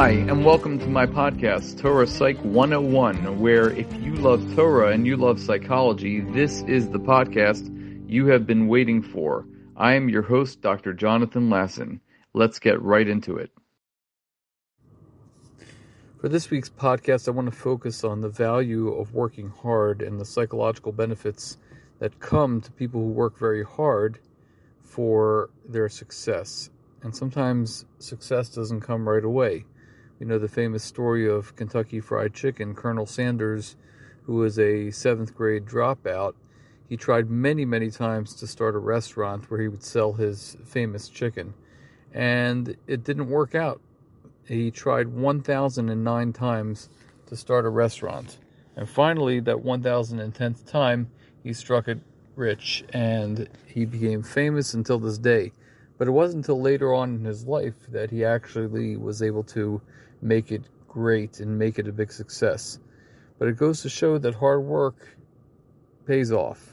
Hi, and welcome to my podcast, Torah Psych 101, where if you love Torah and you love psychology, this is the podcast you have been waiting for. I am your host, Dr. Jonathan Lasson. Let's get right into it. For this week's podcast, I want to focus on the value of working hard and the psychological benefits that come to people who work very hard for their success. And sometimes success doesn't come right away. You know the famous story of Kentucky Fried Chicken. Colonel Sanders, who was a seventh grade dropout, he tried many, many times to start a restaurant where he would sell his famous chicken. And it didn't work out. He tried 1,009 times to start a restaurant. And finally, that 1,010th time, he struck it rich and he became famous until this day. But it wasn't until later on in his life that he actually was able to make it great and make it a big success. But it goes to show that hard work pays off.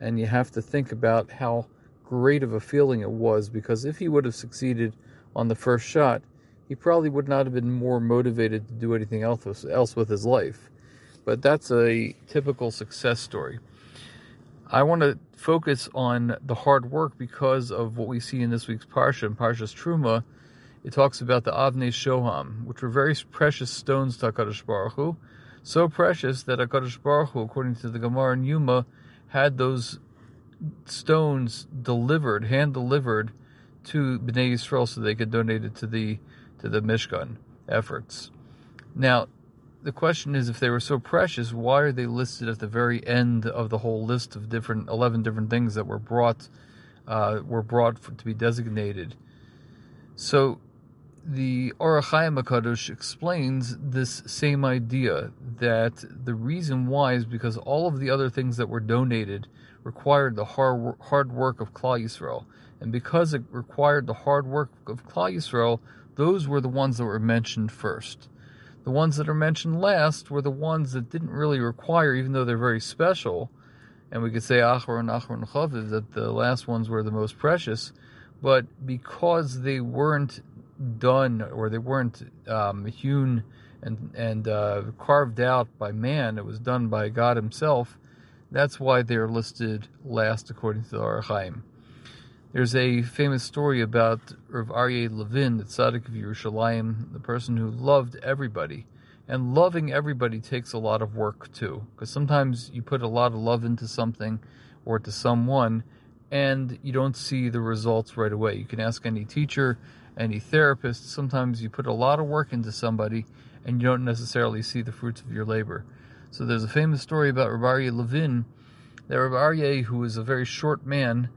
And you have to think about how great of a feeling it was because if he would have succeeded on the first shot, he probably would not have been more motivated to do anything else, else with his life. But that's a typical success story. I want to focus on the hard work because of what we see in this week's Parsha, in Parshas Truma, it talks about the Avnei Shoham, which were very precious stones to HaKadosh Baruch Hu, so precious that HaKadosh Baruch Hu, according to the Gemara and Yoma, had those stones delivered, hand delivered to Bnei Yisrael so they could donate it to the to the Mishkan efforts. Now, the question is, if they were so precious, why are they listed at the very end of the whole list of different eleven different things that were brought uh, were brought for, to be designated? So the Ohr HaChaim HaKadosh explains this same idea that the reason why is because all of the other things that were donated required the hard, hard work of Klal Yisrael. And because it required the hard work of Klal Yisrael, those were the ones that were mentioned first. The ones that are mentioned last were the ones that didn't really require, even though they're very special. And we could say Acharon Acharon Chaviv, that the last ones were the most precious. But because they weren't done or they weren't um, hewn and and uh, carved out by man. It was done by God Himself. That's why they're listed last according to the Ohr HaChaim. There's a famous story about Rav Aryeh Levin, the tzaddik of Yerushalayim, the person who loved everybody. And loving everybody takes a lot of work too, because sometimes you put a lot of love into something or to someone, and you don't see the results right away. You can ask any teacher, any therapist, sometimes you put a lot of work into somebody and you don't necessarily see the fruits of your labor. So there's a famous story about Rabbi Levin, that Rabbi who was a very short man,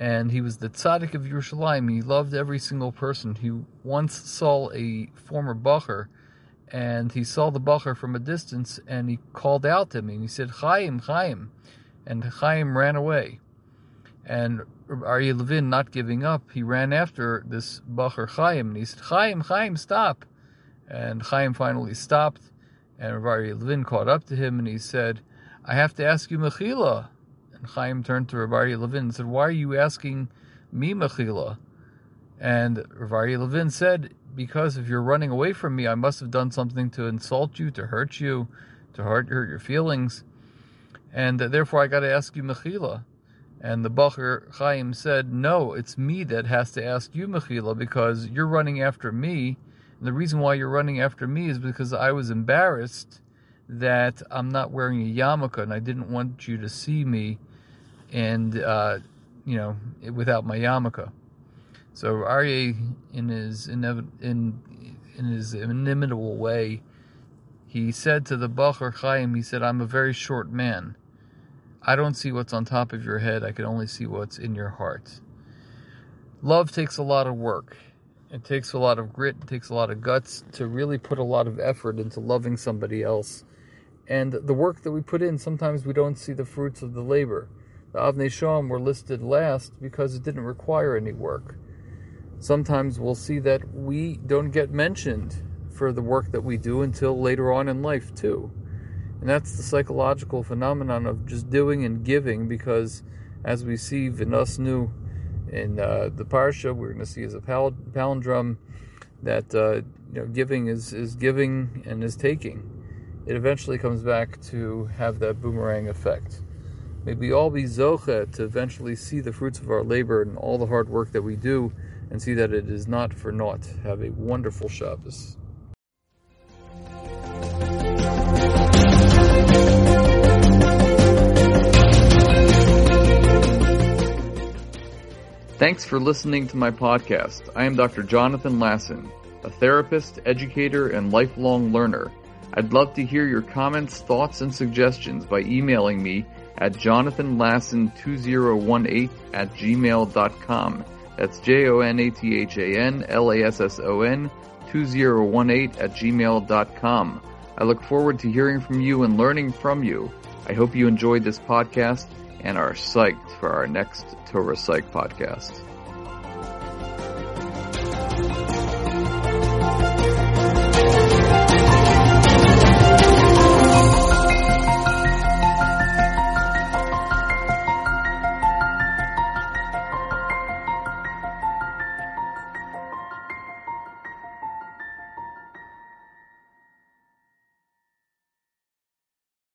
and he was the tzaddik of Yerushalayim. He loved every single person. He once saw a former bacher, and he saw the bacher from a distance, and he called out to him, and he said, Chaim, Chaim. And Chaim ran away. And Aryeh Levin, not giving up, he ran after this Bacher Chaim, and he said, Chaim, Chaim, stop. And Chaim finally stopped, and Aryeh Levin caught up to him, and he said, I have to ask you Mechila. And Chaim turned to Aryeh Levin and said, Why are you asking me Mechila? And Aryeh Levin said, Because if you're running away from me, I must have done something to insult you, to hurt you, to hurt, hurt your feelings. And therefore, I got to ask you Mechila. And the Bacher Chaim said, No, it's me that has to ask you, Mechila, because you're running after me. And the reason why you're running after me is because I was embarrassed that I'm not wearing a yarmulke and I didn't want you to see me and, uh, you know, without my yarmulke. So Aryeh, in his, in, in his inimitable way, he said to the Bacher Chaim, he said, I'm a very short man. I don't see what's on top of your head. I can only see what's in your heart. Love takes a lot of work. It takes a lot of grit. It takes a lot of guts to really put a lot of effort into loving somebody else. And the work that we put in, sometimes we don't see the fruits of the labor. Avnei Shoham were listed last because it didn't require any work. Sometimes we'll see that we don't get mentioned for the work that we do until later on in life, too. And that's the psychological phenomenon of just doing and giving because, as we see Vinasnu in uh, the Parsha, we're going to see as a pal- palindrome that uh, you know giving is is giving and is taking. It eventually comes back to have that boomerang effect. May we all be zoche to eventually see the fruits of our labor and all the hard work that we do, and see that it is not for naught. Have a wonderful Shabbos. Thanks for listening to my podcast. I am Dr. Jonathan Lasson, a therapist, educator, and lifelong learner. I'd love to hear your comments, thoughts, and suggestions by emailing me at jonathanlasson2018 at gmail.com. That's J-O-N-A-T-H-A-N-L-A-S-S-O-N 2018 at gmail.com. I look forward to hearing from you and learning from you. I hope you enjoyed this podcast and are psyched for our next Torah Psych podcast.